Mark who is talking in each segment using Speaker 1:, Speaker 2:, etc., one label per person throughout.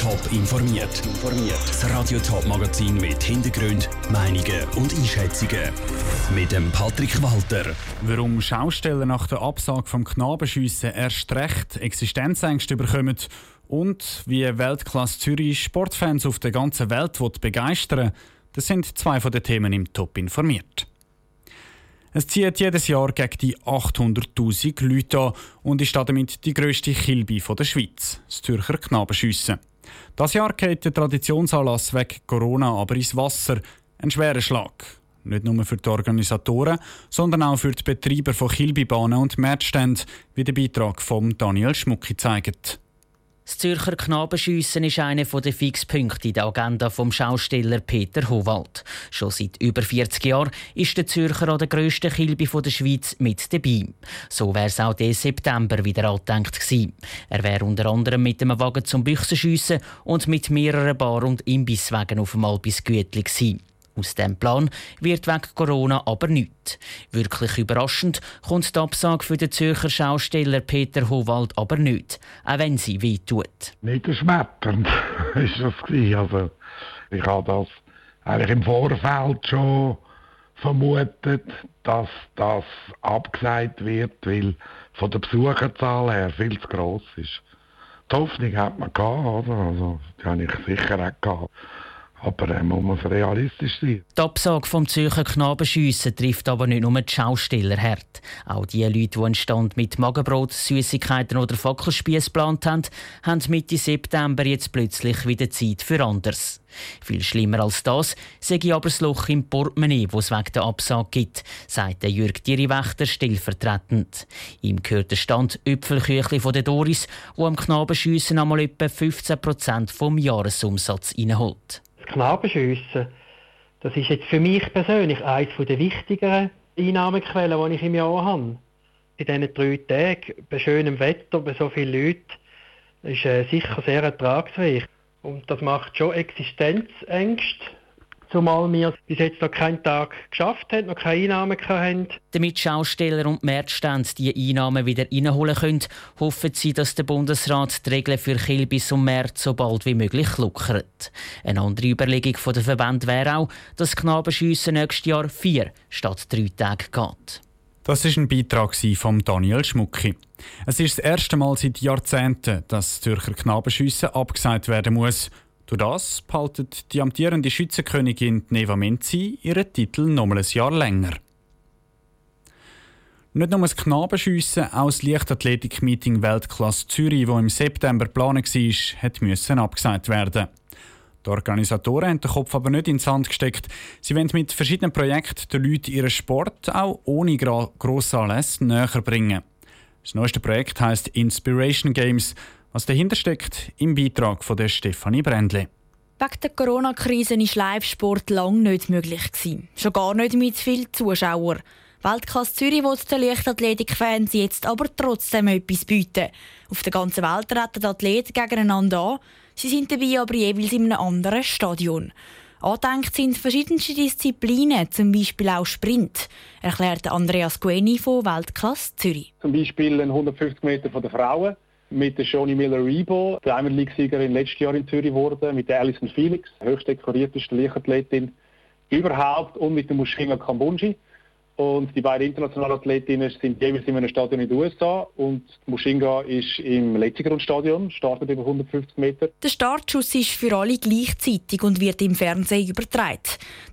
Speaker 1: Top informiert. Das Radio Top Magazin mit Hintergrund, Meinungen und Einschätzungen mit dem Patrick Walter.
Speaker 2: Warum Schausteller nach der Absage vom Knabenschiessen erst recht Existenzängste bekommen und wie Weltklasse Zürich Sportfans auf der ganzen Welt begeistern das sind zwei von den Themen im Top informiert. Es zieht jedes Jahr gegen die 800.000 Leute an und ist damit die grösste Kilbe der Schweiz, das Zürcher Knabenschiessen. Das Jahr geht der Traditionsanlass wegen Corona aber ins Wasser. Ein schwerer Schlag. Nicht nur für die Organisatoren, sondern auch für die Betreiber von Kilbibahnen und Märzständen, wie der Beitrag von Daniel Schmucki zeigt.
Speaker 3: Das Zürcher Knabenschiessen ist einer der Fixpunkte in der Agenda vom Schausteller Peter Howald. Schon seit über 40 Jahren ist der Zürcher an der grössten Kilbe der Schweiz mit dabei. So wäre es auch diesen September wieder angedenkt gewesen. Er wäre unter anderem mit einem Wagen zum Büchsenschiessen und mit mehreren Bar- und Imbisswagen auf dem Albis Gütli gewesen. Aus dem Plan wird wegen Corona aber nichts. Wirklich überraschend kommt die Absage für den Zürcher Schausteller Peter Howald aber nicht, auch wenn sie weh tut.
Speaker 4: Nicht erschmetternd ist das Also ich habe das eigentlich im Vorfeld schon vermutet, dass das abgesagt wird, weil von der Besucherzahl her viel zu gross ist. Die Hoffnung hat man gehabt, oder? Also, die habe ich sicher auch gehabt. Aber dann muss man realistisch sein.
Speaker 3: Die Absage vom Zürcher Knabenschiessen trifft aber nicht nur die Schausteller hart. Auch die Leute, die einen Stand mit Magenbrot, Süßigkeiten oder Fackelspieß geplant haben, haben Mitte September jetzt plötzlich wieder Zeit für anders. Viel schlimmer als das ich aber das Loch im Portemonnaie, das es wegen der Absage gibt, sagt der Jürg Diriwächter stellvertretend. Ihm gehört der Stand Öpfelküchli von der Doris, wo am Knabenschiessen einmal etwa 15% vom Jahresumsatz reinholt.
Speaker 5: Knabenschiessen, das ist jetzt für mich persönlich eines der wichtigeren Einnahmequellen, die ich im Jahr habe. In diesen drei Tagen, bei schönem Wetter, bei so vielen Leuten, ist äh, sicher sehr ertragsreich. Und das macht schon Existenzängste zumal wir bis jetzt noch keinen Tag geschafft haben, noch keine Einnahmen hatten.
Speaker 3: Damit Schausteller und Märzstände die Einnahmen wieder reinholen können, hoffen sie, dass der Bundesrat die Regeln für Kilbis und März so bald wie möglich lockert. Eine andere Überlegung der Verband wäre auch, dass Knabenschiessen nächstes Jahr vier statt drei Tage geht.
Speaker 2: Das ist ein Beitrag von Daniel Schmucki. Es ist das erste Mal seit Jahrzehnten, dass das Zürcher Knabenschiessen abgesagt werden muss. Durch das behaltet die amtierende Schützenkönigin Neva Menzi ihren Titel noch ein Jahr länger. Nicht nur das Knabenschiessen, auch das Leichtathletik-Meeting Weltklasse Zürich, das im September geplant war, müssen abgesagt werden. Die Organisatoren haben den Kopf aber nicht ins Sand gesteckt. Sie wollen mit verschiedenen Projekten den Leuten ihren Sport auch ohne grosse Anlässe näher bringen. Das neueste Projekt heißt Inspiration Games was dahinter steckt, im Beitrag von der Stefanie Brändle.
Speaker 6: Wegen der Corona-Krise war Live-Sport lange nicht möglich. Schon gar nicht mit vielen Zuschauern. Weltklasse Zürich will den Leichtathletik-Fans jetzt aber trotzdem etwas bieten. Auf der ganzen Welt treten Athleten gegeneinander an. Sie sind dabei aber jeweils in einem anderen Stadion. Angedenkt sind verschiedenste Disziplinen, zum Beispiel auch Sprint, erklärt Andreas Gueni von Weltklasse Zürich.
Speaker 7: Zum Beispiel 150 Meter von der Frauen mit der Shoni Miller-Rebo, der Premier League-Siegerin letztes Jahr in Zürich wurde, mit der Alison Felix, höchst dekorierteste Leichtathletin überhaupt, und mit der Mushinga Kambunji. Und die beiden internationalen Athletinnen sind jeweils in einem Stadion in den USA und Mushinga ist im Letzigrundstadion, startet über 150 Meter.
Speaker 6: Der Startschuss ist für alle gleichzeitig und wird im Fernsehen übertragen.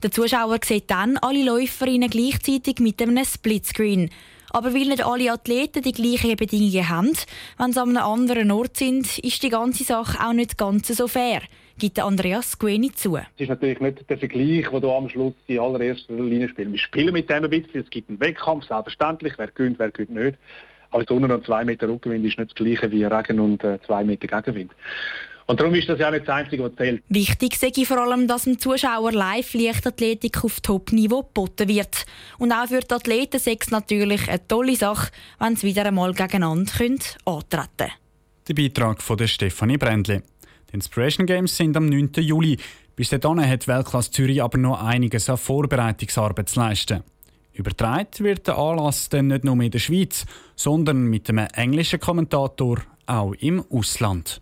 Speaker 6: Der Zuschauer sieht dann alle Läuferinnen gleichzeitig mit einem Splitscreen. Aber weil nicht alle Athleten die gleichen Bedingungen haben, wenn sie an einem anderen Ort sind, ist die ganze Sache auch nicht ganz so fair, gibt Andreas Gueni zu.
Speaker 7: Es ist natürlich nicht der Vergleich, den du am Schluss in allererster Linie spielst. Wir spielen mit dem ein bisschen, es gibt einen Wettkampf, selbstverständlich, wer gewinnt, wer gewinnt nicht. Aber Sonne und zwei Meter Rückenwind ist nicht das gleiche wie Regen und äh, zwei Meter Gegenwind. Und darum ist das ja nicht das Einzige, was zählt.
Speaker 6: Wichtig sei vor allem, dass dem Zuschauer live Leichtathletik auf Top-Niveau geboten wird. Und auch für die Athleten sei es natürlich eine tolle Sache, wenn sie wieder einmal gegeneinander können antreten können.
Speaker 2: Der Beitrag von der Stefanie Brändli. Die Inspiration Games sind am 9. Juli. Bis dahin hat Weltklasse Zürich aber noch einiges an Vorbereitungsarbeit zu leisten. Übertragen wird der Anlass dann nicht nur in der Schweiz, sondern mit einem englischen Kommentator auch im Ausland.